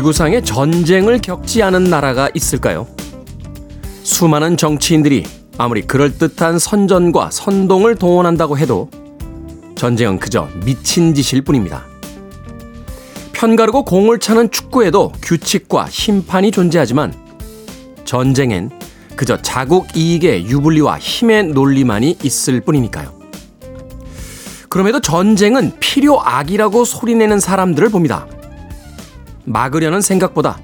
지구상에 전쟁을 겪지 않은 나라가 있을까요? 수많은 정치인들이 아무리 그럴듯한 선전과 선동을 동원한다고 해도 전쟁은 그저 미친 짓일 뿐입니다. 편가르고 공을 차는 축구에도 규칙과 심판이 존재하지만 전쟁엔 그저 자국 이익의 유불리와 힘의 논리만이 있을 뿐이니까요. 그럼에도 전쟁은 필요악이라고 소리내는 사람들을 봅니다. 막으려는 생각보다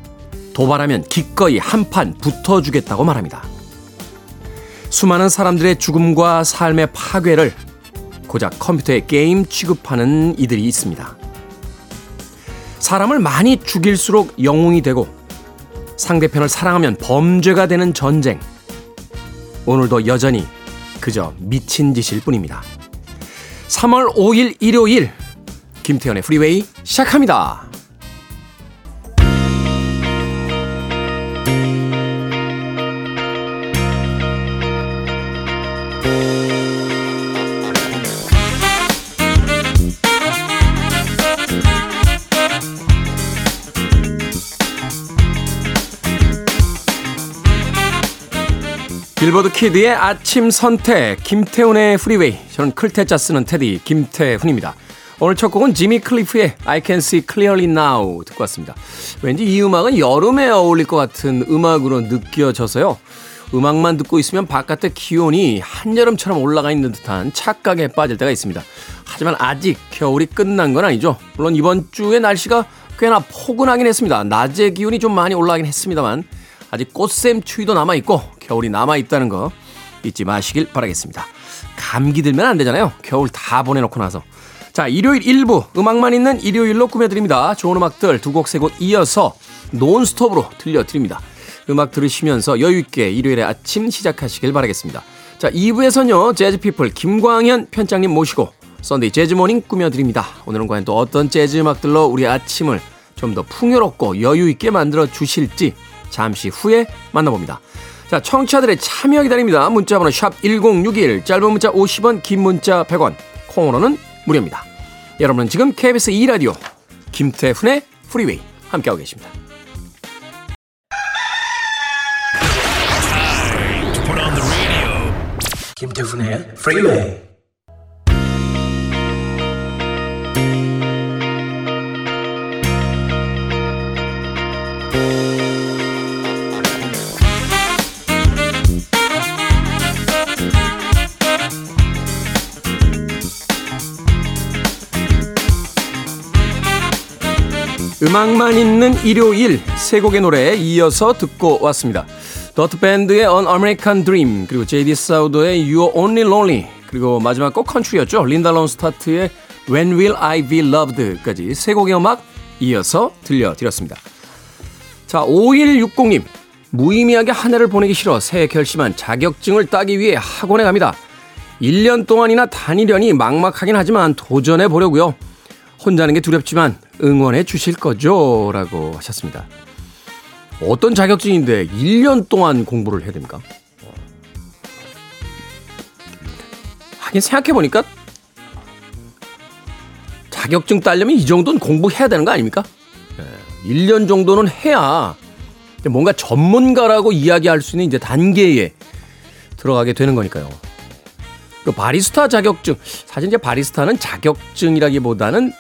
도발하면 기꺼이 한판 붙어주겠다고 말합니다. 수많은 사람들의 죽음과 삶의 파괴를 고작 컴퓨터의 게임 취급하는 이들이 있습니다. 사람을 많이 죽일수록 영웅이 되고 상대편을 사랑하면 범죄가 되는 전쟁. 오늘도 여전히 그저 미친 짓일 뿐입니다. 3월 5일 일요일 김태훈의 프리웨이 시작합니다. 빌보드 키드의 아침 선택 김태훈의 프리웨이 저는 클 태 자 쓰는 태디 김태훈입니다. 오늘 첫 곡은 지미 클리프의 I Can See Clearly Now 듣고 왔습니다. 왠지 이 음악은 여름에 어울릴 것 같은 음악으로 느껴져서요. 음악만 듣고 있으면 바깥의 기온이 한여름처럼 올라가 있는 듯한 착각에 빠질 때가 있습니다. 하지만 아직 겨울이 끝난 건 아니죠. 물론 이번 주에 날씨가 꽤나 포근하긴 했습니다. 낮의 기온이 좀 많이 올라가긴 했습니다만 아직 꽃샘 추위도 남아 있고 겨울이 남아 있다는 거 잊지 마시길 바라겠습니다. 감기 들면 안 되잖아요. 겨울 다 보내놓고 나서. 자, 일요일 1부 음악만 있는 일요일로 꾸며드립니다. 좋은 음악들 두 곡 세 곡 이어서 논스톱으로 들려드립니다. 음악 들으시면서 여유있게 일요일의 아침 시작하시길 바라겠습니다. 자, 2부에서는요, 재즈피플 김광현 편집장님 모시고 썬데이 재즈모닝 꾸며드립니다. 오늘은 과연 또 어떤 재즈 음악들로 우리 아침을 좀 더 풍요롭고 여유있게 만들어 주실지 잠시 후에 만나봅니다. 자, 청취자들의 참여 기다립니다. 문자 번호 샵 1061, 짧은 문자 50원, 긴 문자 100원, 콩으로는 무료입니다. 여러분은 지금 KBS 2라디오 김태훈의 프리웨이 함께하고 계십니다. 김태훈의 프리웨이 음악만 있는 일요일 세 곡의 노래 이어서 듣고 왔습니다. 더트 밴드의 An American Dream 그리고 제이디 사우더의 You're Only Lonely 그리고 마지막 곡 컨트리였죠. 린다 론스타트의 When Will I Be Loved까지 세 곡의 음악 이어서 들려드렸습니다. 자 5160님 무의미하게 한 해를 보내기 싫어 새해 결심한 자격증을 따기 위해 학원에 갑니다. 1년 동안이나 다니려니 막막하긴 하지만 도전해 보려고요. 혼자는 게 두렵지만 응원해 주실 거죠? 라고 하셨습니다. 어떤 자격증인데 1년 동안 공부를 해야 됩니까? 하긴 생각해보니까 자격증 따려면 이 정도는 공부해야 되는 거 아닙니까? 1년 정도는 해야 뭔가 전문가라고 이야기할 수 있는 이제 단계에 들어가게 되는 거니까요. 그 바리스타 자격증, 사실 이제 바리스타는 자격증이라기보다는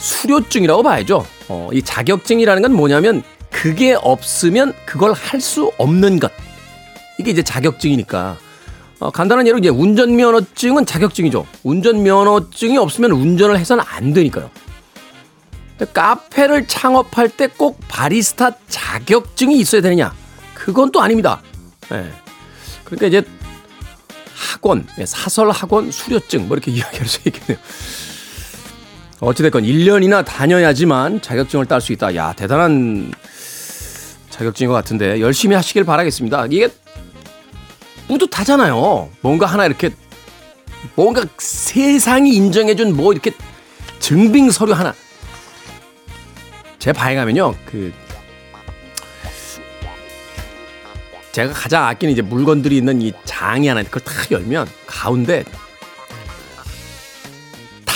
수료증이라고 봐야죠. 어, 이 자격증이라는 건 뭐냐면 그게 없으면 그걸 할 수 없는 것. 이게 이제 자격증이니까. 어, 간단한 예로 이제 운전면허증은 자격증이죠. 운전면허증이 없으면 운전을 해서는 안 되니까요. 카페를 창업할 때 꼭 바리스타 자격증이 있어야 되느냐? 그건 또 아닙니다. 네. 그러니까 이제 학원, 예, 사설 학원 수료증 뭐 이렇게 이야기할 수 있겠네요. 어찌됐건 1년이나 다녀야지만 자격증을 딸 수 있다. 야, 대단한 자격증인 것 같은데 열심히 하시길 바라겠습니다. 이게 뿌듯하잖아요. 뭔가 하나 이렇게 뭔가 세상이 인정해준 뭐 이렇게 증빙 서류 하나. 제 가면요, 그 제가 가장 아끼는 이제 물건들이 있는 이 장이 하나 그걸 탁 열면 가운데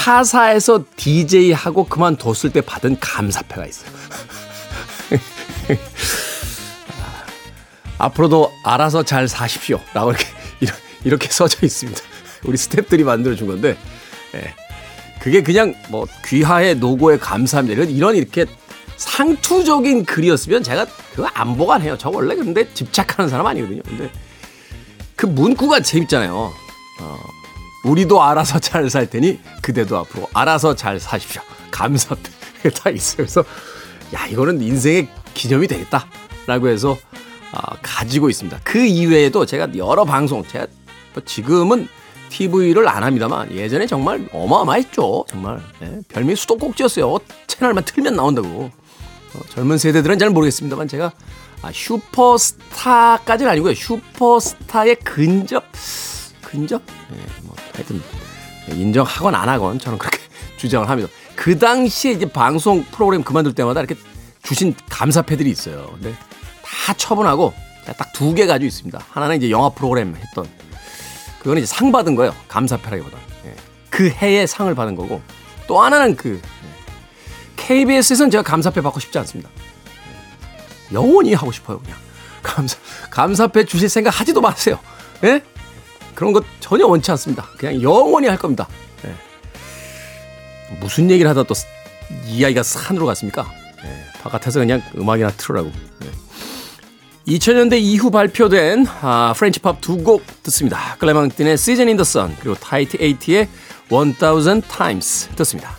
타사에서 DJ 하고 그만뒀을 때 받은 감사패가 있어요. 앞으로도 알아서 잘 사십시오. 라고 이렇게, 이렇게 써져 있습니다. 우리 스탭들이 만들어준 건데, 예. 그게 그냥 뭐 귀하의 노고에 감사합니다. 이런, 이런 이렇게 상투적인 글이었으면 제가 그거 안 보관해요. 저 원래 근데 집착하는 사람 아니거든요. 근데 그 문구가 재밌잖아요. 어, 우리도 알아서 잘 살 테니 그대도 앞으로 알아서 잘 사십시오. 감사 다 있어요. 그래서 야 이거는 인생의 기념이 되겠다라고 해서 아, 가지고 있습니다. 그 이외에도 제가 여러 방송 제가 뭐 지금은 TV를 안 합니다만 예전에 정말 어마어마했죠. 정말 예, 별미 수도꼭지였어요. 채널만 틀면 나온다고. 어, 젊은 세대들은 잘 모르겠습니다만 제가 아, 슈퍼스타까지는 아니고요. 슈퍼스타의 근접 근접 예, 뭐 하여튼 인정하건 안 하건 저는 그렇게 주장을 합니다. 그 당시에 이제 방송 프로그램 그만둘 때마다 이렇게 주신 감사패들이 있어요. 근데 다 처분하고 딱 두 개 가지고 있습니다. 하나는 이제 영화 프로그램 했던 그거는 이제 상 받은 거예요. 감사패라기보다. 예. 그 해에 상을 받은 거고 또 하나는 그 KBS에서는 제가 감사패 받고 싶지 않습니다. 영원히 하고 싶어요, 그냥. 감사, 감사패 주실 생각 하지도 마세요. 예? 그런 것 전혀 원치 않습니다. 그냥 영원히 할 겁니다. 예. 무슨 얘기를 하다 또 이야기가 산으로 갔습니까? 예. 바깥에서 그냥 음악이나 틀으라고. 예. 2000년대 이후 발표된 아, 프렌치 팝 두 곡 듣습니다. 클레망틴의 Season in the Sun 그리고 타히티 에이티의 1000 Times 듣습니다.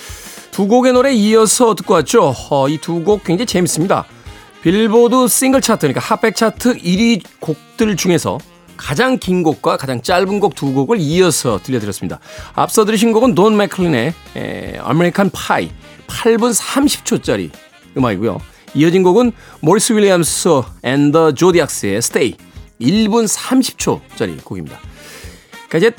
두 곡의 노래 이어서 듣고 왔죠. 어, 이 두 곡 굉장히 재밌습니다. 빌보드 싱글 차트 그러니까 Hot백 차트 1위 곡들 중에서 가장 긴 곡과 가장 짧은 곡 두 곡을 이어서 들려드렸습니다. 앞서 들으신 곡은 돈 맥클린의 American Pie 8분 30초짜리 음악이고요. 이어진 곡은 모리스 윌리엄스 and the Zodiacs의 Stay 1분 30초짜리 곡입니다. 그러니까 이제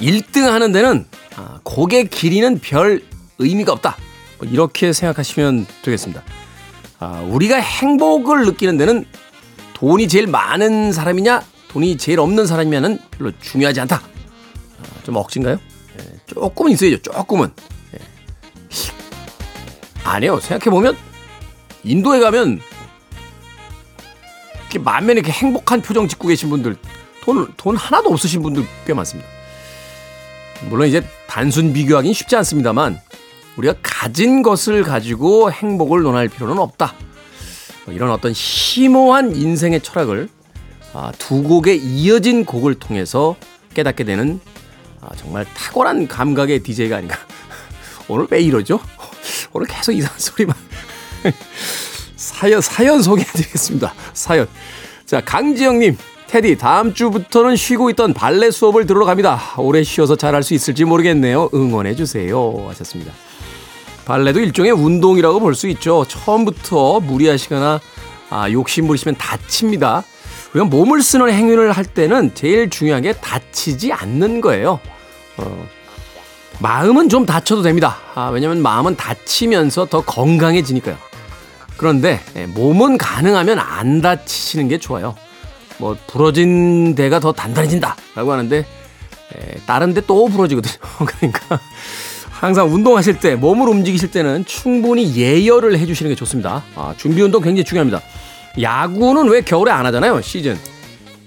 1등 하는 데는 아, 곡의 길이는 별 의미가 없다. 뭐 이렇게 생각하시면 되겠습니다. 아, 우리가 행복을 느끼는 데는 돈이 제일 많은 사람이냐, 돈이 제일 없는 사람이냐는 별로 중요하지 않다. 아, 좀 억진가요? 예, 조금은 있어야죠. 조금은. 예. 아니요. 생각해보면 인도에 가면 이렇게 만면에 이렇게 행복한 표정 짓고 계신 분들, 돈, 돈 하나도 없으신 분들 꽤 많습니다. 물론 이제 단순 비교하기는 쉽지 않습니다만, 우리가 가진 것을 가지고 행복을 논할 필요는 없다. 뭐 이런 어떤 심오한 인생의 철학을 아, 두 곡의 이어진 곡을 통해서 깨닫게 되는 아, 정말 탁월한 감각의 DJ가 아닌가. 오늘 왜 이러죠? 오늘 계속 이상한 소리만. 사연, 사연 소개해드리겠습니다. 사연. 자, 강지영님. 테디, 다음 주부터는 쉬고 있던 발레 수업을 들으러 갑니다. 오래 쉬어서 잘할 수 있을지 모르겠네요. 응원해주세요. 하셨습니다. 발레도 일종의 운동이라고 볼 수 있죠. 처음부터 무리하시거나 아, 욕심 부리시면 다칩니다. 우리가 몸을 쓰는 행위를 할 때는 제일 중요한 게 다치지 않는 거예요. 어, 마음은 좀 다쳐도 됩니다. 아, 왜냐면 마음은 다치면서 더 건강해지니까요. 그런데 예, 몸은 가능하면 안 다치시는 게 좋아요. 뭐 부러진 데가 더 단단해진다라고 하는데 에, 다른 데 또 부러지거든요. 그러니까 항상 운동하실 때 몸을 움직이실 때는 충분히 예열을 해주시는 게 좋습니다. 아, 준비 운동 굉장히 중요합니다. 야구는 왜 겨울에 안 하잖아요. 시즌.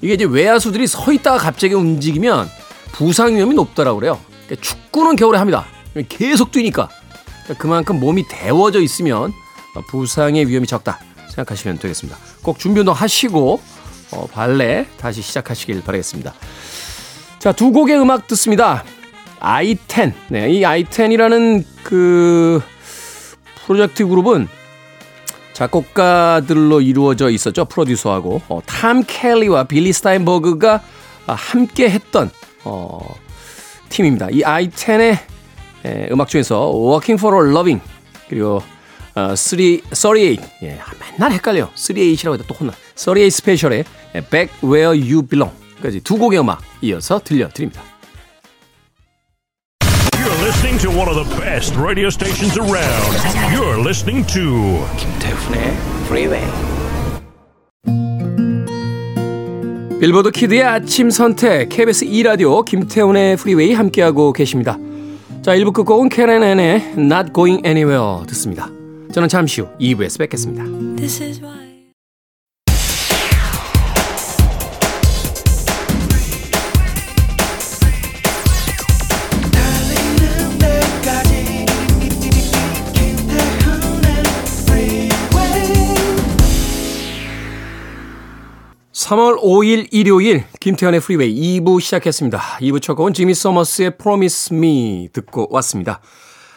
이게 이제 외야수들이 서 있다가 갑자기 움직이면 부상 위험이 높다라고 그래요. 그러니까 축구는 겨울에 합니다. 계속 뛰니까. 그러니까 그만큼 몸이 데워져 있으면 부상의 위험이 적다 생각하시면 되겠습니다. 꼭 준비 운동 하시고 어, 발레 다시 시작하시길 바라겠습니다. 자, 두 곡의 음악 듣습니다. I10. 네, 이 i10이라는 그 프로젝트 그룹은 작곡가들로 이루어져 있었죠. 프로듀서하고 어, 탐 켈리와 빌리 스타인버그가 아, 함께 했던 어, 팀입니다. 이 아이텐의 에, 음악 중에서 Working for a Loving 그리고 어, 3, 38 예, 맨날 헷갈려 38이라고 해도 또 혼나 38 스페셜의 Back Where You Belong까지 두 곡의 음악 이어서 들려드립니다. To one of the best radio stations around. You're listening to 김태훈의 Freeway. 빌보드 kid의 아침 선택 KBS 2 라디오 김태훈의 프리웨이 함께하고 계십니다. 자 1부 끝곡은 케렌 앤의 Not Going Anywhere 듣습니다. 저는 잠시 후 2부에서 뵙겠습니다. 3월 5일 일요일 김태훈의 프리웨이 2부 시작했습니다. 2부 첫 곡은 지미 서머스의 Promise Me 듣고 왔습니다.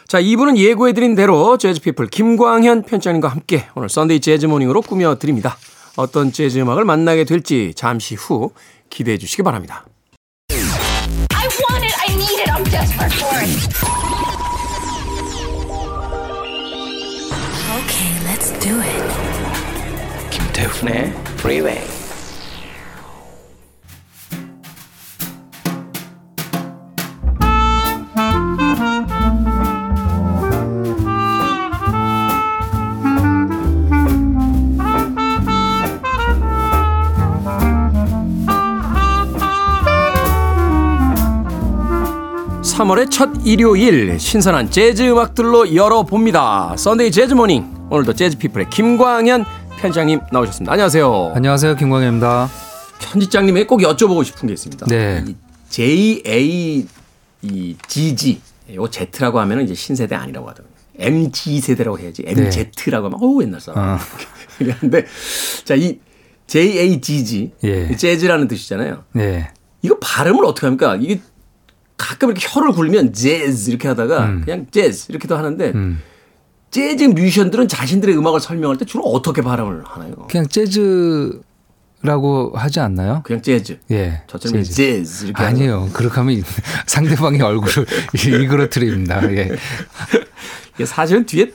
자, 2부는 예고해드린 대로 재즈피플 김광현 편집장님과 함께 오늘 Sunday 재즈 Morning으로 꾸며드립니다. 어떤 재즈 음악을 만나게 될지 잠시 후 기대해 주시기 바랍니다. Okay, 김태훈의 프리웨이 3월의 첫 일요일 신선한 재즈 음악들로 열어봅니다. Sunday 재즈 Morning 오늘도 재즈피플의 김광현 편장님 나오셨습니다. 안녕하세요. 안녕하세요. 김광현입니다. 편집장님이 꼭 여쭤보고 싶은 게 있습니다. 네. JA 이 GG 요 Z라고 하면은 이제 신세대 아니라고 하더라고요. MG 세대라고 해야지 MZ라고 네. 하면 어우 옛날 사람. 아. 그런데 자이 JAGG 예. 재즈라는 뜻이잖아요. 예. 이거 발음을 어떻게 합니까? 이게 가끔 이렇게 혀를 굴리면 재즈 이렇게 하다가 그냥 재즈 이렇게도 하는데 음. 재즈 뮤지션들은 자신들의 음악을 설명할 때 주로 어떻게 발음을 하나요? 그냥 재즈 라고 하지 않나요? 그냥 재즈. 예. 저처럼 재즈. 재즈 이렇게 하는 아니에요. 그렇게 하면 상대방의 얼굴을 일그러뜨립니다. 예. 이게 사실은 뒤에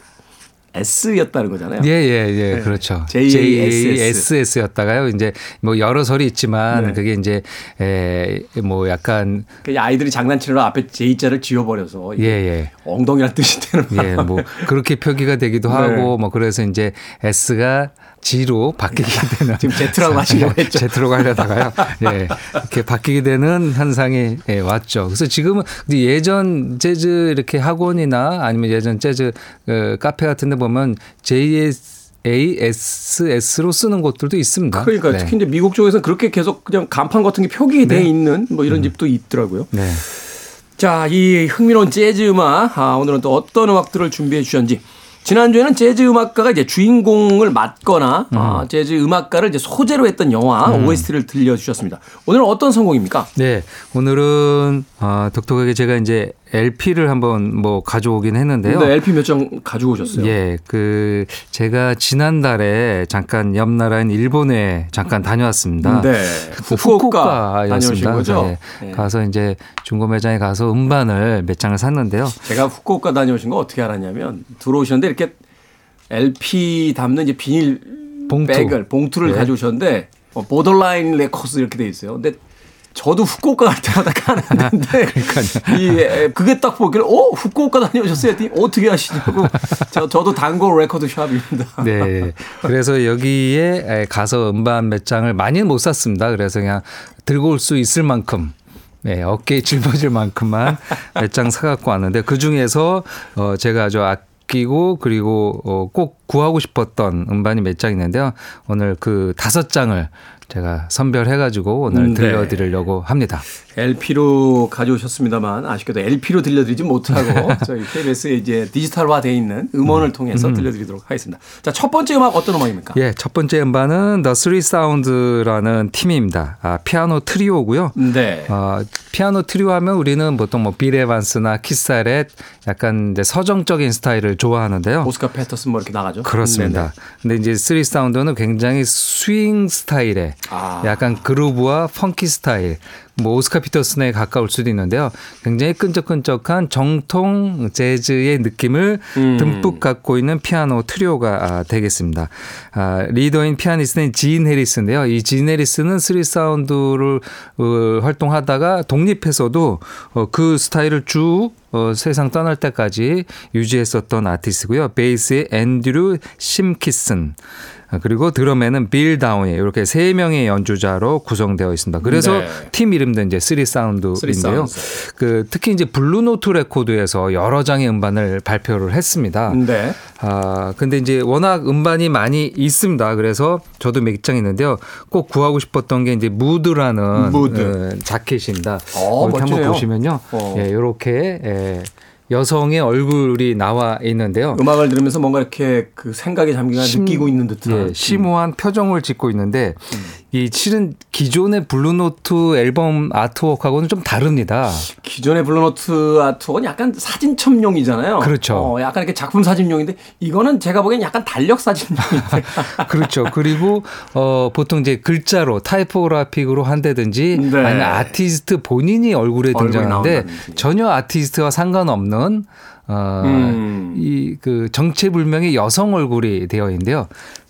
S였다는 거잖아요. 예, 예, 예. 네. 그렇죠. JASS. JASS였다가요. 이제 뭐 여러 설이 있지만 네. 그게 이제 에, 뭐 약간 그 아이들이 장난치느라 앞에 J자를 지워버려서 예, 예. 엉덩이란 뜻이 되는 예, 뭐 그렇게 표기가 되기도 네. 하고 뭐 그래서 이제 S가 G로 바뀌게 되는 지금 Z라고 하시려고 했죠. Z로 하려다가요. 예. 이렇게 바뀌게 되는 현상이 예, 왔죠. 그래서 지금은 근데 예전 재즈 이렇게 학원이나 아니면 예전 재즈 어, 카페 같은 데 보면 JS ASS로 쓰는 곳들도 있습니다. 그러니까 네. 특히 이제 미국 쪽에서는 그렇게 계속 그냥 간판 같은 게 표기돼 있는 뭐 이런 집도 있더라고요. 네. 자, 이 흥미로운 재즈 음악, 아, 오늘은 또 어떤 음악들을 준비해 주셨는지. 지난주에는 재즈 음악가가 이제 주인공을 맡거나, 아, 재즈 음악가를 이제 소재로 했던 영화 OST를 들려주셨습니다. 오늘은 어떤 성공입니까? 네, 오늘은 아, 독특하게 제가 이제 LP를 한번 뭐 가져오긴 했는데요. 네, LP 몇 장 가지고 오셨어요. 예, 그 제가 지난달에 잠깐 옆 나라인 일본에 잠깐 다녀왔습니다. 네. 후쿠오카 다녀오신 거죠? 네. 네. 가서 이제 중고 매장에 가서 음반을 몇 장을 샀는데요. 제가 후쿠오카 다녀오신 거 어떻게 알았냐면 들어오셨는데 이렇게 LP 담는 이제 비닐 봉투. 백을 봉투를 네. 가져오셨는데 어, Borderline Records 이렇게 돼 있어요. 근데 저도 후쿠오카 갈 때마다 가는데 이 에, 그게 딱 보길래 어 후쿠오카 다녀오셨어요? 했더니 어떻게 아시냐고 저, 저도 단골 레코드 shop입니다. 네. 그래서 여기에 가서 음반 몇 장을 많이는 못 샀습니다. 그래서 그냥 들고 올 수 있을 만큼 네, 어깨에 짊어질 만큼만 몇 장 사갖고 왔는데 그 중에서 어, 제가 아주 아끼고 그리고 어, 꼭 구하고 싶었던 음반이 몇 장 있는데요. 오늘 그 다섯 장을 제가 선별해가지고 오늘 음, 네. 들려드리려고 합니다. LP로 가져오셨습니다만 아쉽게도 LP로 들려드리지 못하고 저희 KBS에 이제 디지털화되어 있는 음원을 통해서 들려드리도록 하겠습니다. 자, 첫 번째 음악 어떤 음악입니까? 예, 첫 번째 음반은 The Three Sounds라는 팀입니다. 아, 피아노 트리오고요. 네. 어, 피아노 트리오 하면 우리는 보통 뭐 빌 에반스나 키스 자렛 약간 이제 서정적인 스타일을 좋아하는데요. 오스카 피터슨 뭐 이렇게 나가죠? 그렇습니다. 근데 이제 Three Sound는 굉장히 스윙 스타일의 아. 약간 groove와 funky 스타일. 뭐 오스카 피터슨에 가까울 수도 있는데요. 굉장히 끈적끈적한 정통 재즈의 느낌을 음. 듬뿍 갖고 있는 피아노 트리오가 아, 되겠습니다. 아, 리더인 피아니스트는 진 해리스인데요. 이 진 해리스는 Three Sound를 어, 활동하다가 독립해서도 어, 그 스타일을 쭉 어, 세상 떠날 때까지 유지했었던 아티스트고요. 베이스의 앤드류 심키슨 아, 그리고 드럼에는 빌 다우디 이렇게 세 명의 연주자로 구성되어 있습니다. 그래서 네. 팀 이름도 이제 Three Sound인데요. 그 특히 이제 블루노트 레코드에서 여러 장의 음반을 발표를 했습니다. 네. 아, 근데 이제 워낙 음반이 많이 있습니다. 그래서 저도 몇 장 있는데요. 꼭 구하고 싶었던 게 이제 Mood라는 Mood. 어, 자켓입니다. 어, 이렇게 한번 멋지네요. 보시면요. 어. 예, 이렇게 예, 여성의 얼굴이 나와 있는데요. 음악을 들으면서 뭔가 이렇게 그 생각에 잠기가 심- 느끼고 있는 듯한. 예, 심오한 표정을 짓고 있는데 이 실은 기존의 블루노트 앨범 artwork하고는 좀 다릅니다. 기존의 블루노트 artwork는 약간 사진첩용이잖아요. 그렇죠. 어, 약간 이렇게 작품 사진용인데 이거는 제가 보기엔 약간 달력 사진용인데. 그렇죠. 그리고 어 보통 이제 글자로 typographic으로 한다든지 네. 아니면 아티스트 본인이 얼굴에 등장하는데. 전혀 아티스트와 상관없는 어, 음. 이그 정체불명의 여성 얼굴이 되어 있는데요.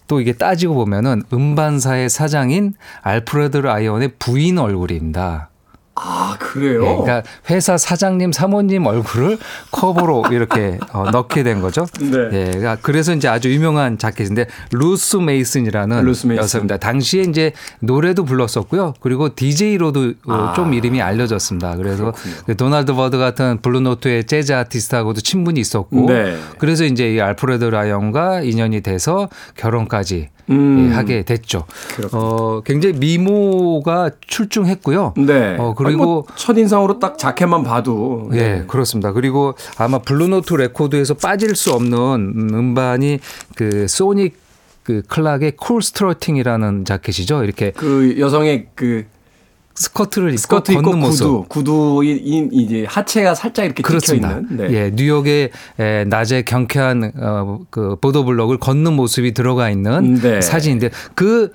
또 이게 따지고 보면은 음반사의 사장인 알프레드 라이언의 부인 얼굴입니다. 아, 그래요? 예, 그러니까 회사 사장님, 사모님 얼굴을 커버로 이렇게 어, 넣게 된 거죠. 네. 예, 그러니까 그래서 이제 아주 유명한 자켓인데 루스 메이슨이라는 루스 메이슨. 여성입니다. 당시에 이제 노래도 불렀었고요. 그리고 DJ로도 아. 좀 이름이 알려졌습니다. 그래서 그 도널드 버드 같은 블루노트의 재즈 아티스트하고도 친분이 있었고, 네. 그래서 이제 이 알프레드 라이언과 인연이 돼서 결혼까지 음. 예, 하게 됐죠. 그렇군요. 어, 굉장히 미모가 출중했고요. 네. 어, 아니, 뭐 그리고 첫인상으로 딱 자켓만 봐도. 예, 그렇습니다. 그리고 아마 블루노트 레코드에서 빠질 수 없는 음, 음반이 그 소니 그 클락의 Cool Struttin'이라는 자켓이죠. 이렇게 그 여성의 그 스커트를 입고 스커트 입고 걷는 모습. 구두, 구두인 이제 하체가 살짝 이렇게 그렇습니다. 있는. 네. 예, 뉴욕의 에, 낮에 경쾌한 어, 그 보도블록을 걷는 모습이 들어가 있는 네. 사진인데 그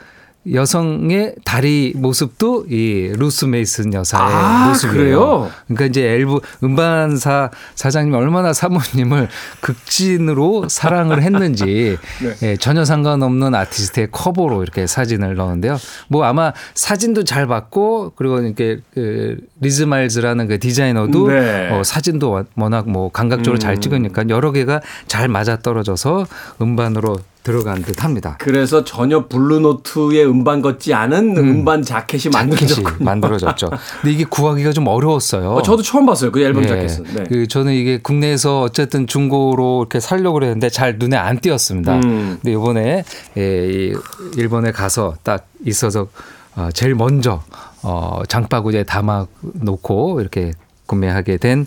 여성의 다리 모습도 이 루스 메이슨 여사의 아, 모습이에요. 그래요? 그러니까 이제 엘브 음반사 사장님이 얼마나 사모님을 극진으로 사랑을 했는지 네. 예, 전혀 상관없는 아티스트의 커버로 이렇게 사진을 넣었는데요. 뭐 아마 사진도 잘 받고 그리고 이렇게 그 리드 마일즈라는 그 디자이너도 네. 어, 사진도 워- 워낙 뭐 감각적으로 잘 찍으니까 여러 개가 잘 맞아 떨어져서 음반으로 들어간 듯 합니다. 그래서 전혀 블루노트의 음반 같지 않은 음. 반 자켓이 만들어졌군요. 만들어졌죠. 근데 이게 구하기가 좀 어려웠어요. 어, 저도 처음 봤어요. 그 앨범 예. 자켓은. 네. 그 저는 이게 국내에서 어쨌든 중고로 이렇게 살려고 그랬는데 잘 눈에 안 띄었습니다. 음. 근데 이번에 예, 이 일본에 가서 딱 있어서 어, 제일 먼저 어, 장바구니에 담아 놓고 이렇게 구매하게 된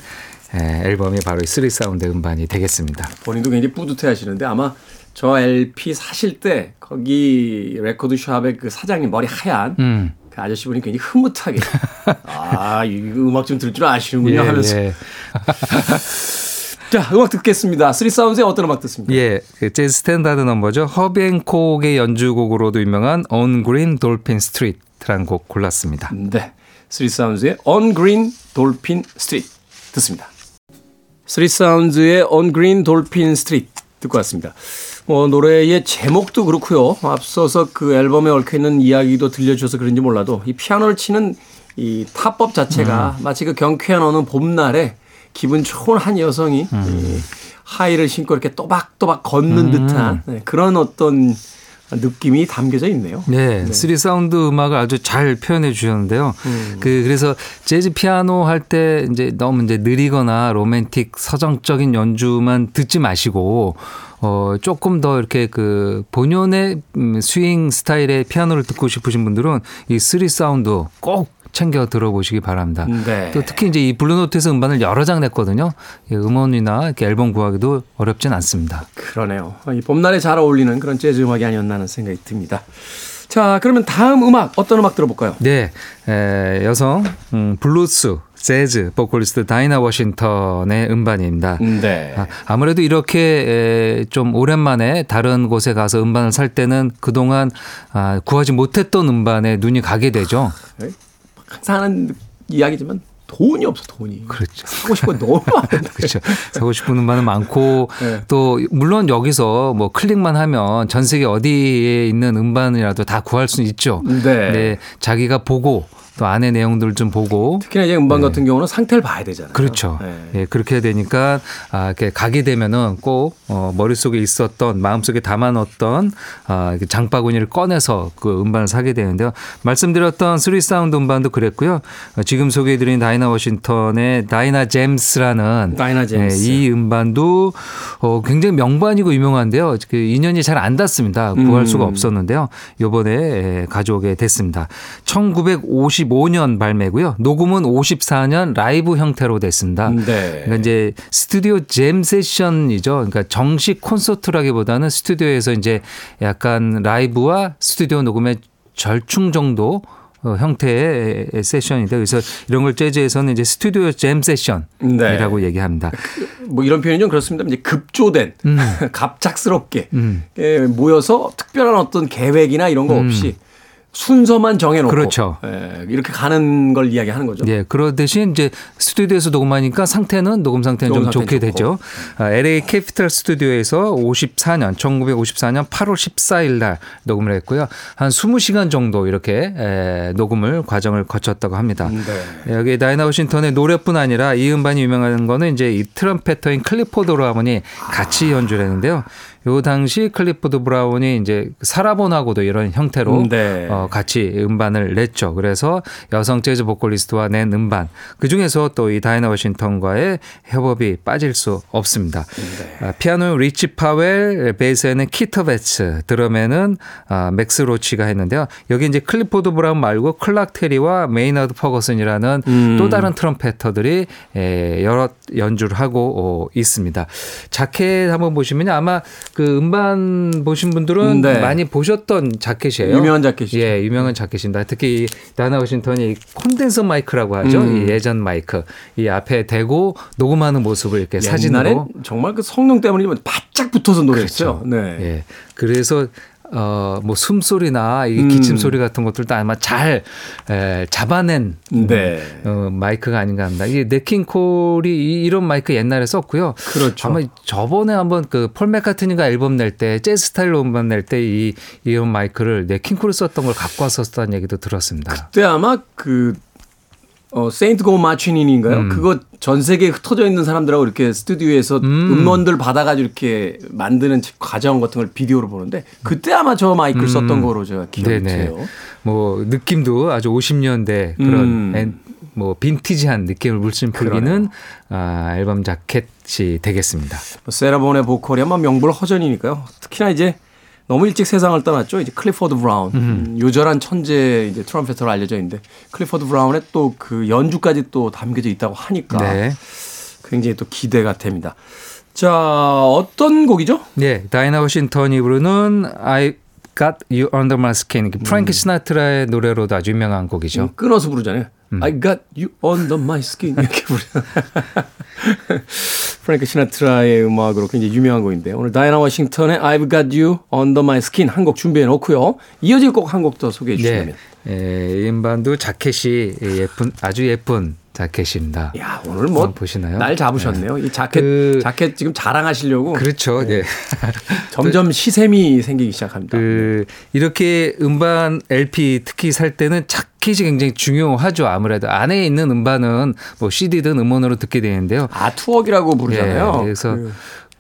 예, 앨범이 바로 이 쓰리 사운드 음반이 되겠습니다. 본인도 굉장히 뿌듯해 하시는데 아마 저 LP 사실 때 거기 레코드 샵의 그 사장님 머리 하얀 음. 그 아저씨 분이 굉장히 흐뭇하게 아, 이 음악 좀 들 줄 아시는군요 예, 하면서 예. 자, 음악 듣겠습니다. 쓰리 사운드의 어떤 음악 듣습니까? 예, 그 재즈 스탠다드 넘버죠. 허비 핸콕의 연주곡으로도 유명한 On Green Dolphin Street라는 곡 골랐습니다. 네. 쓰리 사운드의 On Green Dolphin Street 듣습니다. 쓰리 사운드의 On Green Dolphin Street 듣고 왔습니다. 뭐 노래의 제목도 그렇고요. 앞서서 그 앨범에 얽혀 있는 이야기도 들려주셔서 그런지 몰라도 이 피아노를 치는 이 타법 자체가 마치 그 경쾌한 어느 봄날에 기분 좋은 한 여성이 이 하이힐을 신고 이렇게 또박또박 걷는 듯한 네, 그런 어떤 느낌이 담겨져 있네요. 네, 쓰리 사운드 음악을 아주 잘 표현해 주셨는데요. 그 그래서 재즈 피아노 할 때 이제 너무 이제 느리거나 로맨틱 서정적인 연주만 듣지 마시고 어 조금 더 이렇게 그 본연의 음, 스윙 스타일의 피아노를 듣고 싶으신 분들은 이 쓰리 사운드 꼭 챙겨 들어보시기 바랍니다. 네. 또 특히 이제 이 블루노트에서 음반을 여러 장 냈거든요. 예, 음원이나 이렇게 앨범 구하기도 어렵진 않습니다. 그러네요. 이 봄날에 잘 어울리는 그런 재즈 음악이 아니었나 하는 생각이 듭니다. 자, 그러면 다음 음악 어떤 음악 들어볼까요? 네, 에, 여성 음, 블루스 재즈 보컬리스트 다이나 워싱턴의 음반입니다. 네. 아, 아무래도 이렇게 에, 좀 오랜만에 다른 곳에 가서 음반을 살 때는 그동안 아, 구하지 못했던 음반에 눈이 가게 되죠. 항상 하는 이야기지만 돈이 없어 돈이. 그렇죠. 사고 싶은 거 너무 많은데. 그렇죠. 사고 싶은 음반은 많고 네. 또 물론 여기서 뭐 클릭만 하면 전 세계 어디에 있는 음반이라도 다 구할 수는 있죠. 네. 네, 자기가 보고 또 안에 내용들 좀 보고 특히나 이제 음반 같은 경우는 상태를 봐야 되잖아요. 그렇죠. 네. 예, 그렇게 되니까 아, 이렇게 가게 되면은 꼭 어, 머릿속에 있었던 마음속에 담아놓었던 아, 장바구니를 꺼내서 그 음반을 사게 되는데요. 말씀드렸던 쓰리 사운드 음반도 그랬고요. 어, 지금 소개해드린 다이나 워싱턴의 Dinah Jams라는 Dinah Jams. 예, 이 음반도 어, 굉장히 명반이고 유명한데요. 그 인연이 잘 안 닿습니다. 구할 음. 수가 없었는데요. 요번에 예, 가져오게 됐습니다. 1955년 발매고요. 녹음은 54년 라이브 형태로 됐습니다. 네. 그러니까 이제 스튜디오 잼 세션이죠. 그러니까 정식 콘서트라기보다는 스튜디오에서 이제 약간 라이브와 스튜디오 녹음의 절충 정도 어, 형태의 세션인데 그래서 이런 걸 재즈에서는 이제 스튜디오 잼 세션이라고 네. 얘기합니다. 뭐 이런 표현이 좀 그렇습니다. 이제 급조된 갑작스럽게 음. 예, 모여서 특별한 어떤 계획이나 이런 거 없이 순서만 정해놓고 음. 그렇죠. 예, 이렇게 가는 걸 이야기하는 거죠. 예, 그러 대신 이제 스튜디오에서 녹음하니까 상태는 녹음 상태는 좀 녹음 좋게 상태는 되죠. 아, LA 캐피탈 스튜디오에서 54년 1954년 8월 14일 날 녹음을 했고요. 한 20시간 정도 이렇게 에, 녹음을 과정을 거쳤다고 합니다. 네. 여기 다이나 워싱턴의 노래뿐 아니라 이 음반이 유명한 거는 이제 이 trumpeter인 클리포드 브라운이 같이 연주를 했는데요. 요 당시 클리포드 브라운이 이제 사라본하고도 이런 형태로 네. 어, 같이 음반을 냈죠. 그래서 여성 재즈 보컬리스트와 낸 음반. 그 중에서 또 이 다이나 워싱턴과의 협업이 빠질 수 없습니다. 아, 피아노 리치 파웰, 베이스에는 키터 베츠, 드럼에는 아, 맥스 로치가 했는데요. 여기 이제 클리포드 브라운 말고 클락 테리와 메이너드 퍼거슨이라는 음. 또 다른 trumpeter들이 에, 여러 연주를 하고 어, 있습니다. 자켓 한번 보시면 아마 그 음반 보신 분들은 네. 많이 보셨던 자켓이에요. 유명한 자켓이죠. 예, 유명한 자켓입니다. 특히 이 다나 워싱턴이 이 콘덴서 마이크라고 하죠. 음. 이 예전 마이크. 이 앞에 대고 녹음하는 모습을 이렇게 사진으로 정말 그 성능 때문에 바짝 붙어서 노래했어요. 네. 예. 그래서 어, 뭐 숨소리나 이 음. 기침 소리 같은 것들도 아마 잘 에, 잡아낸 네. 어, 마이크가 아닌가 합니다. 이 네킹콜이 이- 이런 마이크 옛날에 썼고요. 그렇죠. 아마 저번에 한번 그폴 맥카트니가 앨범 낼 때 재즈 스타일로 음반 낼 때 이 이런 마이크를 냇 킹 콜을 썼던 걸 갖고 왔었다는 얘기도 들었습니다. 그때 아마 그 어, Saint Go Marching In인가요? 음. 그거 전 세계에 흩어져 있는 사람들하고 이렇게 스튜디오에서 음. 원들 받아가지고 이렇게 만드는 과정 같은 걸 비디오로 보는데 그때 아마 저 마이크를 썼던 거로 제가 기억이 음. 돼요. 뭐 느낌도 아주 50년대 그런 음. 엔- 뭐 빈티지한 느낌을 물씬. 풍기는 아, 앨범 자켓이 되겠습니다. 뭐 세라본의 보컬이 아마 명불허전이니까요. 특히나 이제 너무 일찍 세상을 떠났죠. 이제 클리포드 브라운 음, 요절한 천재 이제 trumpeter로 알려져 있는데 클리포드 브라운의 또 그 연주까지 또 담겨져 있다고 하니까 네. 굉장히 또 기대가 됩니다. 자 어떤 곡이죠? 네, 다이나 워싱턴이 부르는 I Got You Under My Skin. 그 프랭크 시나트라의 노래로도 아주 유명한 곡이죠. 음, 끊어서 부르잖아요. I got you under my skin 이렇게 부르. 프랭크 시나트라의 음악으로 굉장히 유명한 곡인데 오늘 다이나 워싱턴의 I've got you under my skin 한 곡 준비해 놓고요. 이어질 곡 한 곡 더 소개해 주시면. 네. 예, 이 음반도 자켓이 예쁜 아주 예쁜 자켓입니다. 야 오늘 뭐 보시나요? 날 잡으셨네요. 이 자켓 그- 자켓 지금 자랑하시려고 그렇죠. 네. 점점 시샘이 생기기 시작합니다. 그 이렇게 음반 LP 특히 살 때는 자켓이 굉장히 중요하죠. 아무래도 안에 있는 음반은 뭐 CD든 음원으로 듣게 되는데요. 아 투억이라고 부르잖아요. 예, 그래서 그-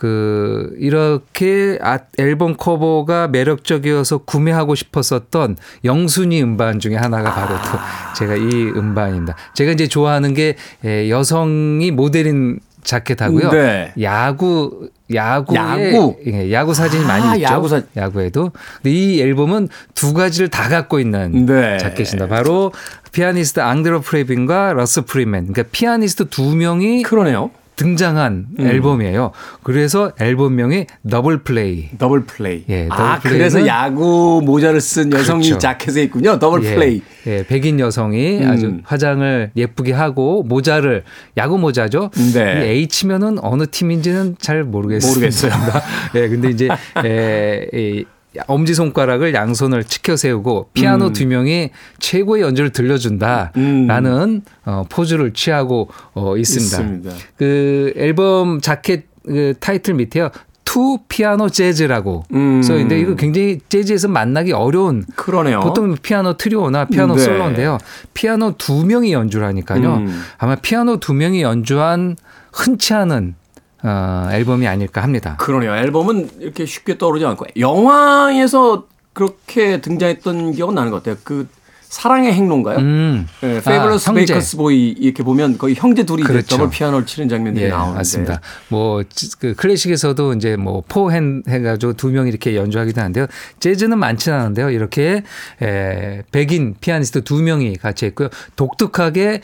그 이렇게 아, 앨범 커버가 매력적이어서 구매하고 싶었었던 영순위 음반 중에 하나가 바로 또 제가 이 음반입니다. 제가 이제 좋아하는 게 예, 여성이 모델인 자켓하고요. 네. 야구 야구에 야구? 예, 야구 사진이 아, 많이 있죠. 야구 사- 야구에도. 근데 이 앨범은 두 가지를 다 갖고 있는 네. 자켓입니다. 바로 피아니스트 앙드레 프레빈과 러스 프리맨. 그러니까 피아니스트 두 명이 그러네요. 등장한 음. 앨범이에요. 그래서 앨범명이 Double Play. Double Play. 예, 더블 아, 그래서 야구 모자를 쓴 여성이 그렇죠. 자켓에 있군요. 더블 예, 플레이. 예, 백인 여성이 음. 아주 화장을 예쁘게 하고 모자를 야구 모자죠. 네. 이 H면은 어느 팀인지는 잘 모르겠습니다. 모르겠어요. 예, 근데 이제 에, 이 엄지 손가락을 양손을 치켜 세우고 피아노 음. 두 명이 최고의 연주를 들려준다라는 어, 포즈를 취하고 어, 있습니다. 있습니다. 그 앨범 자켓 그 타이틀 밑에요. Two Piano Jazz라고 음. 써 있는데 이거 굉장히 재즈에서 만나기 어려운 그러네요. 보통 피아노 트리오나 피아노 네. 솔로인데요. 피아노 두 명이 연주를 하니까요. 음. 아마 피아노 두 명이 연주한 흔치 않은 어, 앨범이 아닐까 합니다. 그러네요. 앨범은 이렇게 쉽게 떠오르지 않고 영화에서 그렇게 등장했던 기억은 나는 것 같아요. 그 사랑의 행로인가요? 음. 네, Fabulous 아. Baker's Boy 이렇게 보면 거의 형제 둘이 그렇죠. 더블 피아노를 치는 장면들이 예, 나오는데 맞습니다. 뭐, 그 클래식에서도 이제 뭐 four hand 해가지고 두 명이 이렇게 연주하기도 하는데요. 재즈는 많지는 않은데요. 이렇게 에, 백인 피아니스트 두 명이 같이 했고요. 독특하게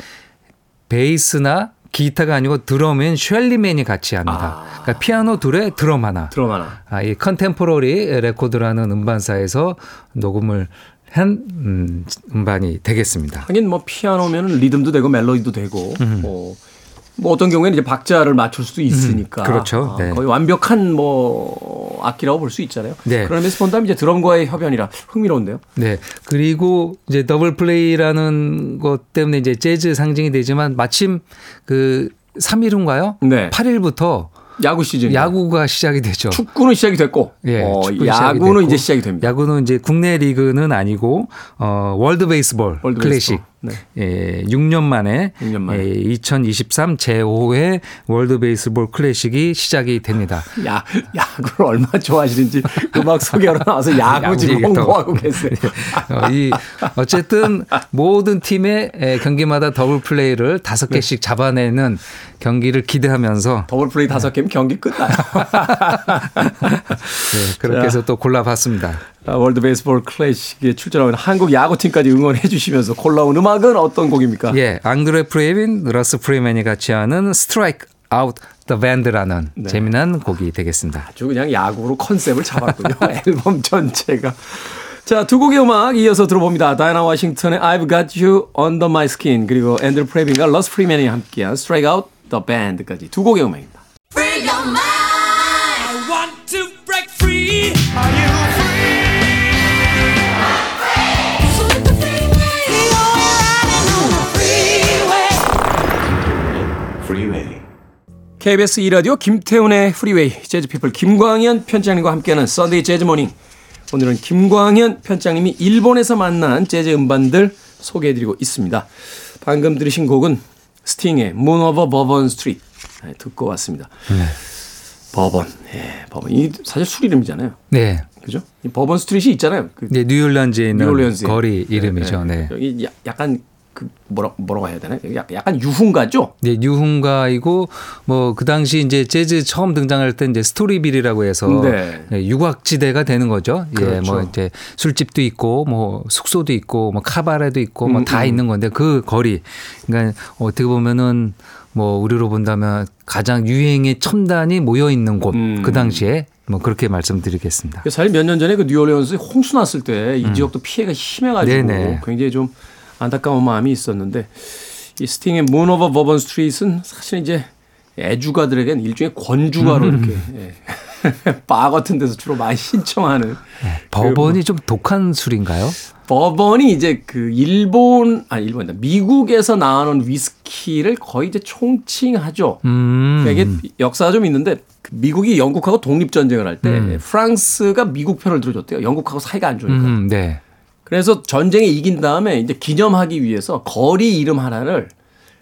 베이스나 기타가 아니고 드럼에 쉘리 맨이 같이 합니다. 그러니까 피아노 둘에 드럼 하나. 드럼 하나. 아, 이 컨템포러리 레코드라는 음반사에서 녹음을 한 음, 음반이 되겠습니다. 하긴 뭐 피아노면 리듬도 되고 멜로디도 되고 뭐, 뭐 어떤 경우에는 이제 박자를 맞출 수도 있으니까 음, 그렇죠. 아, 네. 거의 완벽한 뭐 악기라고 볼 수 있잖아요. 네. 그러면서 본다면 이제 드럼과의 협연이라 흥미로운데요. 네. 그리고 이제 Double Play라는 것 때문에 이제 재즈 상징이 되지만 마침 그 3일인가요? 네. 8일부터 야구 시즌 야구가 시작이 되죠. 축구는 시작이 됐고 예, 어, 축구 시작이 야구는 됐고, 이제 시작이 됩니다. 야구는 이제 국내 리그는 아니고 어 월드 베이스볼 월드 클래식. 베이스볼. 네. 예, 6년 만에, 6년 만에. 예, 2023 제5회 월드 베이스볼 클래식이 시작이 됩니다. 야, 야구를 얼마나 좋아하시는지 음악 소개하러 나와서 야구 지금. 홍보하고 계세요. 어, 이 어쨌든 모든 팀의 에, 경기마다 더블 플레이를 다섯 개씩 잡아내는 경기를 기대하면서 더블 플레이 다섯 개면 경기 끝나요. 네, 그렇게 해서 또 골라봤습니다. 아, 월드 베이스볼 클래식에 출전하는 한국 야구팀까지 응원해 주시면서 골라온 음악 은 어떤 곡입니까? 예, 앙드레 프레빈, 러스 프리맨이 같이 하는 Strike Out the Band라는 네. 재미난 곡이 되겠습니다. 아주 그냥 야구로 컨셉을 잡았군요. 앨범 전체가. 자, 두 곡의 음악 이어서 들어봅니다. 다이나 워싱턴의 I've Got You Under My Skin 그리고 앤드루 프레빈과 러스 프리맨이 함께한 Strike Out the Band까지 두 곡의 음악입니다. KBS 2라디오 김태훈의 프리웨이 재즈피플 김광현 편집장님과 함께하는 썬데이 재즈모닝 오늘은 김광현 편집장님이 일본에서 만난 재즈 음반들 소개해드리고 있습니다. 방금 들으신 곡은 스팅의 Moon Over Bourbon Street 네, 듣고 왔습니다. 버번, 예, 버번. 이 사실 술 이름이잖아요. 네. 그죠? 이 버번 스트릿이 있잖아요. 그 네, 뉴올리언즈에 있는 뉴올리언스에. 거리 이름이죠. 네. 여기 야- 약간 그 뭐라 뭐라고 해야 되나? 약간, 약간 유흥가죠? 네, 유흥가이고 뭐 그 당시 이제 재즈 처음 등장할 때 이제 스토리빌이라고 해서 네. 네, 유곽지대가 되는 거죠. 예, 그렇죠. 뭐 이제 술집도 있고 뭐 숙소도 있고 뭐 카바레도 있고 뭐 음, 다 있는 건데 그 거리 그러니까 어떻게 보면은 뭐 우리로 본다면 가장 유행의 첨단이 모여 있는 곳 음. 그 당시에 뭐 그렇게 말씀드리겠습니다. 사실 몇 년 전에 그 뉴올리언스 홍수 났을 때이 지역도 피해가 심해가지고 음. 네네. 굉장히 좀 안타까운 마음이 있었는데 이 스팅의 Moon Over Bourbon Street은 사실 이제 애주가들에겐 일종의 권주가로 음. 이렇게 예. 바 같은 데서 주로 많이 신청하는 법원이 좀 독한 술인가요? 버번이 이제 그 일본 아니 일본이다 미국에서 나오는 위스키를 거의 이제 총칭하죠. 음. 그러니까 이게 역사가 좀 있는데 그 미국이 영국하고 독립 전쟁을 할때 프랑스가 미국 편을 들어줬대요. 영국하고 사이가 안 좋으니까. 음, 네. 그래서 전쟁에 이긴 다음에 이제 기념하기 위해서 거리 이름 하나를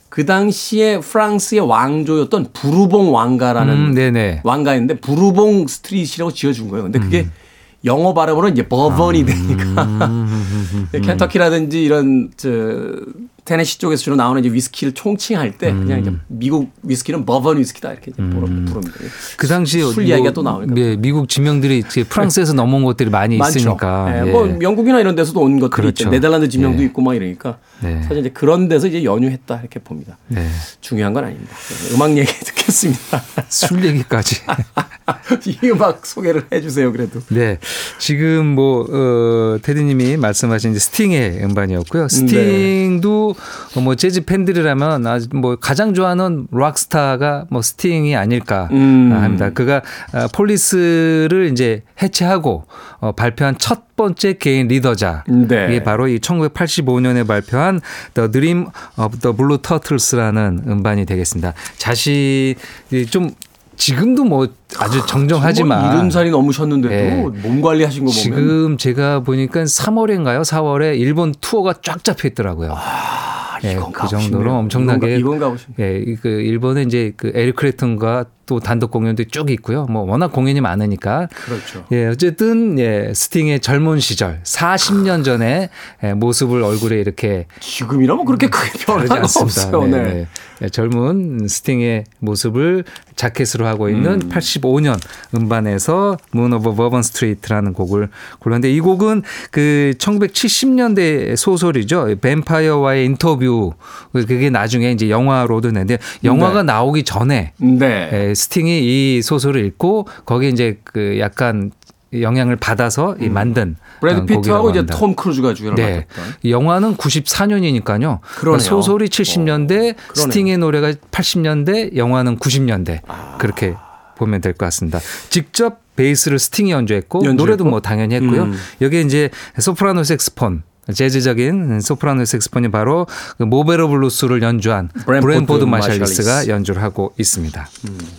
그 당시에 프랑스의 왕조였던 부르봉 왕가라는 음. 왕가였는데 부르봉 스트릿이라고 지어준 거예요. 근데 그게 영어 발음으로는 이제 버번이 되니까 켄터키라든지 이런 저 테네시 쪽에서 주로 나오는 이제 위스키를 총칭할 때 그냥 음. 이제 미국 위스키는 버번 위스키다 이렇게 부르- 부릅니다. 그 당시 술 이야기가 또 나오니까. 예, 미국 지명들이 프랑스에서 넘어온 것들이 많이 많죠. 있으니까. 예, 예. 뭐 영국이나 이런 데서도 온 것들이 그렇죠. 있죠. 네덜란드 지명도 예. 있고 막 이러니까 네. 사실 이제 그런 데서 이제 연유했다 이렇게 봅니다. 네. 중요한 건 아닙니다. 네, 음악 얘기 듣겠습니다. 술 얘기까지. 이 음악 소개를 해주세요. 그래도. 네. 지금 뭐, 어, 테디님이 말씀하신 이제 스팅의 음반이었고요. 네. 스팅도 뭐 재즈 팬들이라면 아주 뭐 가장 좋아하는 락스타가 뭐 스팅이 아닐까 음. 합니다. 그가 아, 폴리스를 이제 해체하고 어, 발표한 첫 번째 개인 리더작. 네. 이게 바로 이 1985년에 발표한 The Dream of the Blue Turtles라는 음반이 되겠습니다. 자신이 좀 지금도 뭐 아주 정정하지만 뭐 일흔 살이 넘으셨는데도 예. 몸 관리하신 거 보면 지금 제가 보니까 3월인가요? 4월에 일본 투어가 쫙 잡혀 있더라고요. 아, 예, 이건 그. 정도로 엄청나게 이건, 가- 이건. 예, 이그 일본에 이제 그 에릭 클랩튼과 또 단독 공연도 쭉 있고요. 뭐 워낙 공연이 많으니까. 그렇죠. 예, 어쨌든 예, 스팅의 젊은 시절 40년 전에 예, 모습을 얼굴에 이렇게 지금이라면 그렇게 크게 변화가 않습니다. 없어요. 네, 네. 네. 예, 젊은 스팅의 모습을 자켓으로 하고 있는 음. 85년 음반에서 Moon Over Bourbon Street라는 곡을 골랐는데 이 곡은 그 1970년대 소설이죠. 뱀파이어와의 인터뷰 그게 나중에 이제 영화로도 냈는데 영화가 네. 나오기 전에 네. 예, 스팅이 이 소설을 읽고 거기에 이제 그 약간 영향을 받아서 이 만든 음. 브래드 어, 피트하고 이제. 톰 크루즈가 주연을 네. 맡았던. 이 영화는 94년이니까요. 그러네요. 소설이 70년대, 어. 스팅의 노래가 80년대, 영화는 90년대. 그렇게 보면 될 것 같습니다. 직접 베이스를 스팅이 연주했고 연주했고? 노래도 뭐 당연히 했고요. 음. 여기에 이제 소프라노 색스폰 재즈적인 소프라노 색스폰이 바로 그 Mo' Better Blues를 연주한 브랜포드 브랜포드 마샬리스. 마샬리스가 연주를 하고 있습니다.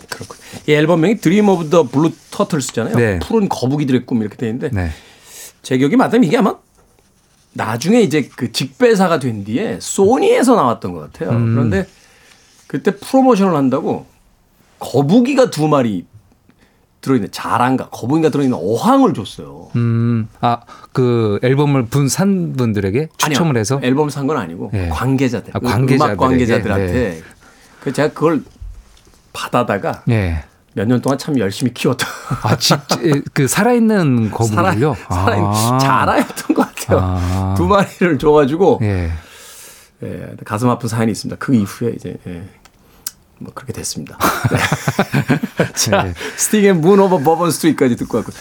그렇군. 이 앨범명이 Dream of the Blue Turtles잖아요. 네. 푸른 거북이들의 꿈 이렇게 돼 있는데 네. 제 기억이 맞다면 이게 아마 나중에 이제 그 직배사가 된 뒤에 소니에서 나왔던 것 같아요. 음. 그런데 그때 프로모션을 한다고 거북이가 두 마리 들어있는 자란가 거북이가 들어있는 어항을 줬어요. 음, 아, 그 앨범을 분 산 분들에게 추첨을 아니요. 해서 앨범 산 건 아니고 예. 관계자들, 아, 그 관계자들에게. 음악 관계자들한테 네. 그 제가 그걸 받아다가 예. 몇년 동안 참 열심히 키웠다. 아, 직, 그 살아있는 거북이요? 살아, 살아 자라였던 것 같아요. 아. 두 마리를 줘가지고 예. 예, 가슴 아픈 사연이 있습니다. 그 이후에 이제 예, 뭐 그렇게 됐습니다. 네. 자, 네. 스팅의 문 오버 버번 스트리트까지 듣고 왔고.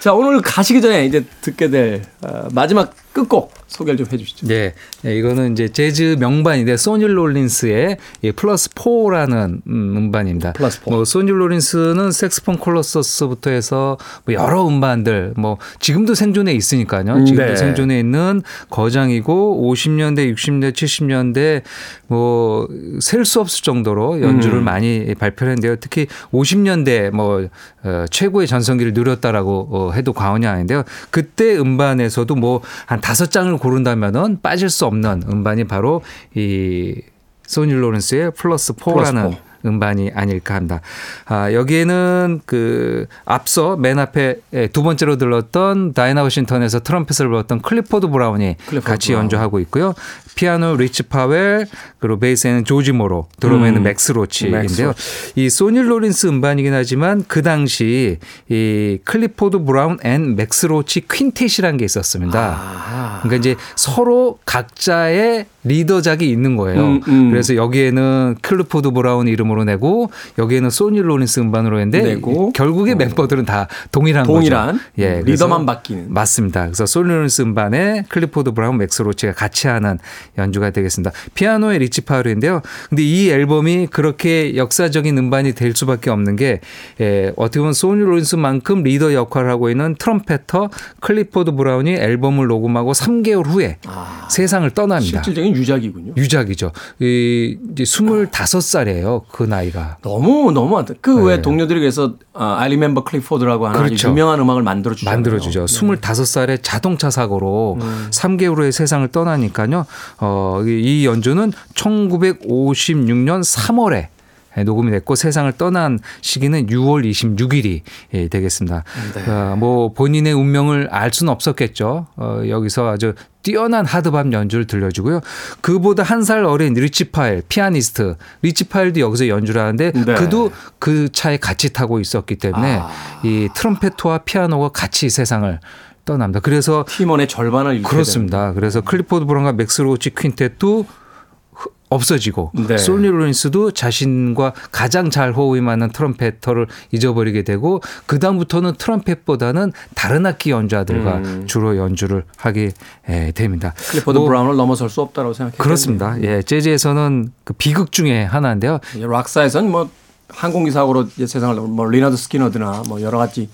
자, 오늘 가시기 전에 이제 듣게 될 어, 마지막 끝곡 소개를 좀 해주시죠. 예, 예, 이거는 이제 재즈 명반인데 소니 롤린스의 이 플러스 4라는 음, 음반입니다. Plus Four. 뭐 소니 롤린스는 Saxophone Colossus부터 해서 뭐 여러 음반들 뭐 지금도 생존해 있으니까요. 지금도 네. 생존해 있는 거장이고 50년대, 60년대, 70년대 뭐 셀 수 없을 정도로 연주를 음. 많이 발표했는데요. 특히 50년대 뭐 어, 최고의 전성기를 누렸다라고 어, 해도 과언이 아닌데요. 그때 음반에서도 뭐 한 다섯 장을 고른다면은 빠질 수 없는 음반이 바로 이 소니 로렌스의 플러스 4라는 플러스 음반이 아닐까 합니다. 아, 여기에는 그 앞서 맨 앞에 두 번째로 들었던 다이나 워싱턴에서 트럼펫을 불렀던 클리포드 브라운이 클리포드 같이 브라운. 연주하고 있고요. 피아노 리치 파웰 그리고 베이스에는 조지 모로 드럼에는 음, 맥스 로치인데요. 맥스 이 소니 롤린스 음반이긴 하지만 그 당시 이 클리포드 브라운 and 맥스 로치 퀸텟이라는 게 있었습니다. 아, 그러니까 이제 서로 각자의 리더작이 있는 거예요. 음, 음. 그래서 여기에는 클리포드 브라운 이름으로 내고 여기에는 소니 롤린스 음반으로 했는데 내고. 결국에 멤버들은 다 동일한, 동일한 거죠. 예, 리더만 바뀌는. 맞습니다. 그래서 소니 롤린스 음반에 클리포드 브라운 맥스 로치가 같이 하는 연주가 되겠습니다. 피아노의 리치 파웰인데요. 근데 이 앨범이 그렇게 역사적인 음반이 될 수밖에 없는 게 예, 어떻게 보면 소니 롤린스만큼 리더 역할을 하고 있는 trumpeter 클리포드 브라운이 앨범을 녹음하고 3개월 후에 세상을 떠납니다. 실질적인 유작이군요. 유작이죠. 이 이제 25살이에요. 그 나이가. 너무 너무 그 왜 네. 동료들이 그래서 어, I Remember Clifford라고 하는 그렇죠. 유명한 음악을 만들어 주죠. 만들어 주죠. 25살에 자동차 사고로 음. 3개월 후에 세상을 떠나니까요. 어, 이- 이 연주는 1956년 3월에 예, 녹음이 됐고 세상을 떠난 시기는 6월 26일이 예, 되겠습니다. 어, 뭐 본인의 운명을 알 수는 없었겠죠. 어, 여기서 아주 뛰어난 하드밤 연주를 들려주고요. 그보다 한 살 어린 리치 파웰 피아니스트 리치 파웰도 여기서 연주를 하는데 네. 그도 그 차에 같이 타고 있었기 때문에 아. 이 트럼펫과 피아노가 같이 세상을 떠납니다. 그래서 팀원의 절반을 잃게 그렇습니다. 그래서 클리포드 브라운과 맥스 로치 퀸텟도 흐- 없어지고 네. 소니 롤린스도 자신과 가장 잘 호흡이 맞는 trumpeter를 잃어버리게 되고 그 다음부터는 트럼펫보다는 다른 악기 연주자들과 음. 주로 연주를 하게 예, 됩니다. 클리포드 뭐 브라운을 넘어설 수 없다고 생각해요. 그렇습니다. 예, 재즈에서는 그 비극 중에 하나인데요. 락사에서는 뭐 항공기 사고로 세상을 뭐 리나드 스키너드나 뭐 여러 가지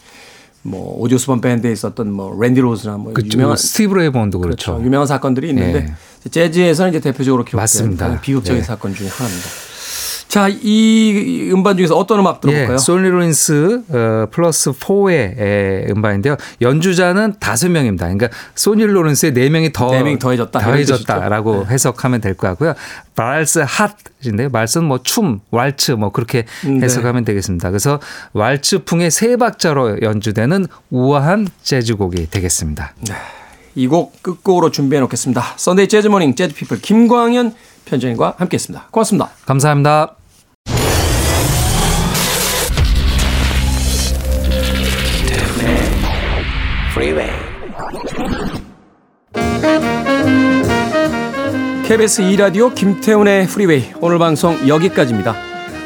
뭐 수반 밴드에 있었던 뭐 랜디 로즈나 뭐 그 유명한 스티비 레이 본도 그렇죠. 그렇죠. 유명한 사건들이 있는데 예. 재즈에서는 이제 대표적으로. 가장 비극적인 예. 사건 중에 하나입니다. 자, 이 음반 중에서 어떤 음악 들어볼까요? 예, 솔리 로렌스 어, 플러스 4의 에, 음반인데요. 연주자는 다섯 명입니다. 그러니까 소니 로렌스의 네 명이 더네 명이 더해졌다. 이런 더해졌다라고. 네. 해석하면 될 것 같고요. 발스 핫인데 발스는 뭐 춤, 왈츠 뭐 그렇게 음, 네. 해석하면 되겠습니다. 그래서 왈츠풍의 세 박자로 연주되는 우아한 재즈곡이 되겠습니다. 이 곡 끝곡으로 준비해 놓겠습니다. Sunday Jazz Morning 재즈 피플 김광현 편집인과 함께했습니다. 고맙습니다. 감사합니다. KBS 2라디오 김태훈의 프리웨이 오늘 방송 여기까지입니다.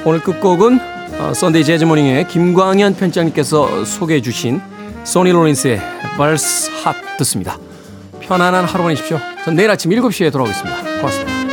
오늘 끝곡은 어, Sunday Jazz Morning의 김광현 편집장님께서 소개해 주신 소니 로렌스의 발스 핫 듣습니다. 편안한 하루 보내십시오. 전 내일 아침 7시에 돌아오겠습니다. 고맙습니다.